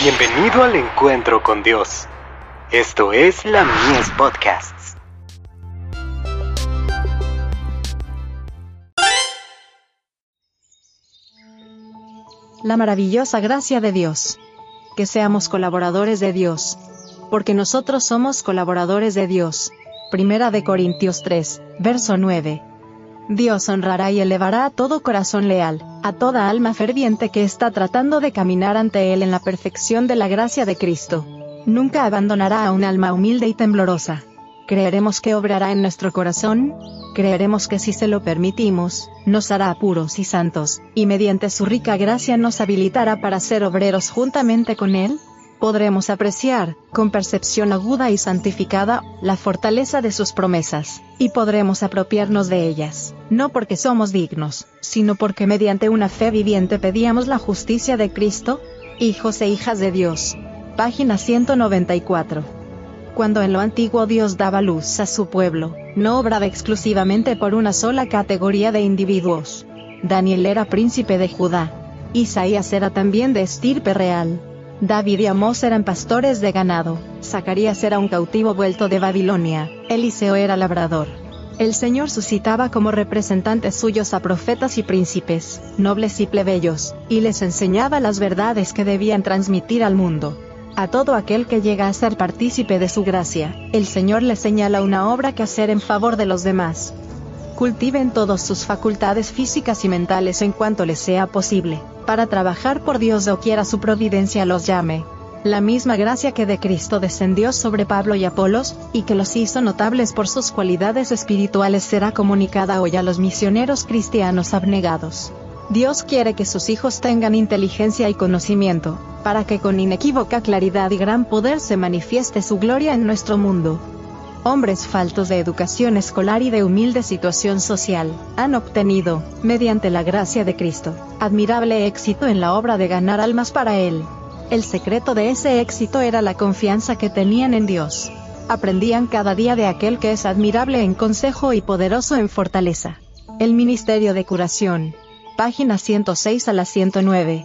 Bienvenido al encuentro con Dios. Esto es la Mies Podcasts. La maravillosa gracia de Dios. Que seamos colaboradores de Dios. Porque nosotros somos colaboradores de Dios. Primera de Corintios 3, verso 9. Dios honrará y elevará a todo corazón leal, a toda alma ferviente que está tratando de caminar ante Él en la perfección de la gracia de Cristo. Nunca abandonará a un alma humilde y temblorosa. ¿Creeremos que obrará en nuestro corazón? Creeremos que si se lo permitimos, nos hará puros y santos, y mediante su rica gracia nos habilitará para ser obreros juntamente con Él? Podremos apreciar, con percepción aguda y santificada, la fortaleza de sus promesas, y podremos apropiarnos de ellas, no porque somos dignos, sino porque mediante una fe viviente pedíamos la justicia de Cristo, hijos e hijas de Dios. Página 194. Cuando en lo antiguo Dios daba luz a su pueblo, no obraba exclusivamente por una sola categoría de individuos. Daniel era príncipe de Judá. Isaías era también de estirpe real. David y Amós eran pastores de ganado, Zacarías era un cautivo vuelto de Babilonia, Eliseo era labrador. El Señor suscitaba como representantes suyos a profetas y príncipes, nobles y plebeyos, y les enseñaba las verdades que debían transmitir al mundo. A todo aquel que llega a ser partícipe de su gracia, el Señor le señala una obra que hacer en favor de los demás. Cultiven todas sus facultades físicas y mentales en cuanto les sea posible para trabajar por Dios o quiera su providencia los llame. La misma gracia que de Cristo descendió sobre Pablo y Apolos, y que los hizo notables por sus cualidades espirituales será comunicada hoy a los misioneros cristianos abnegados. Dios quiere que sus hijos tengan inteligencia y conocimiento, para que con inequívoca claridad y gran poder se manifieste su gloria en nuestro mundo hombres faltos de educación escolar y de humilde situación social, han obtenido, mediante la gracia de Cristo, admirable éxito en la obra de ganar almas para Él. El secreto de ese éxito era la confianza que tenían en Dios. Aprendían cada día de aquel que es admirable en consejo y poderoso en fortaleza. El Ministerio de Curación. Página 106 a la 109.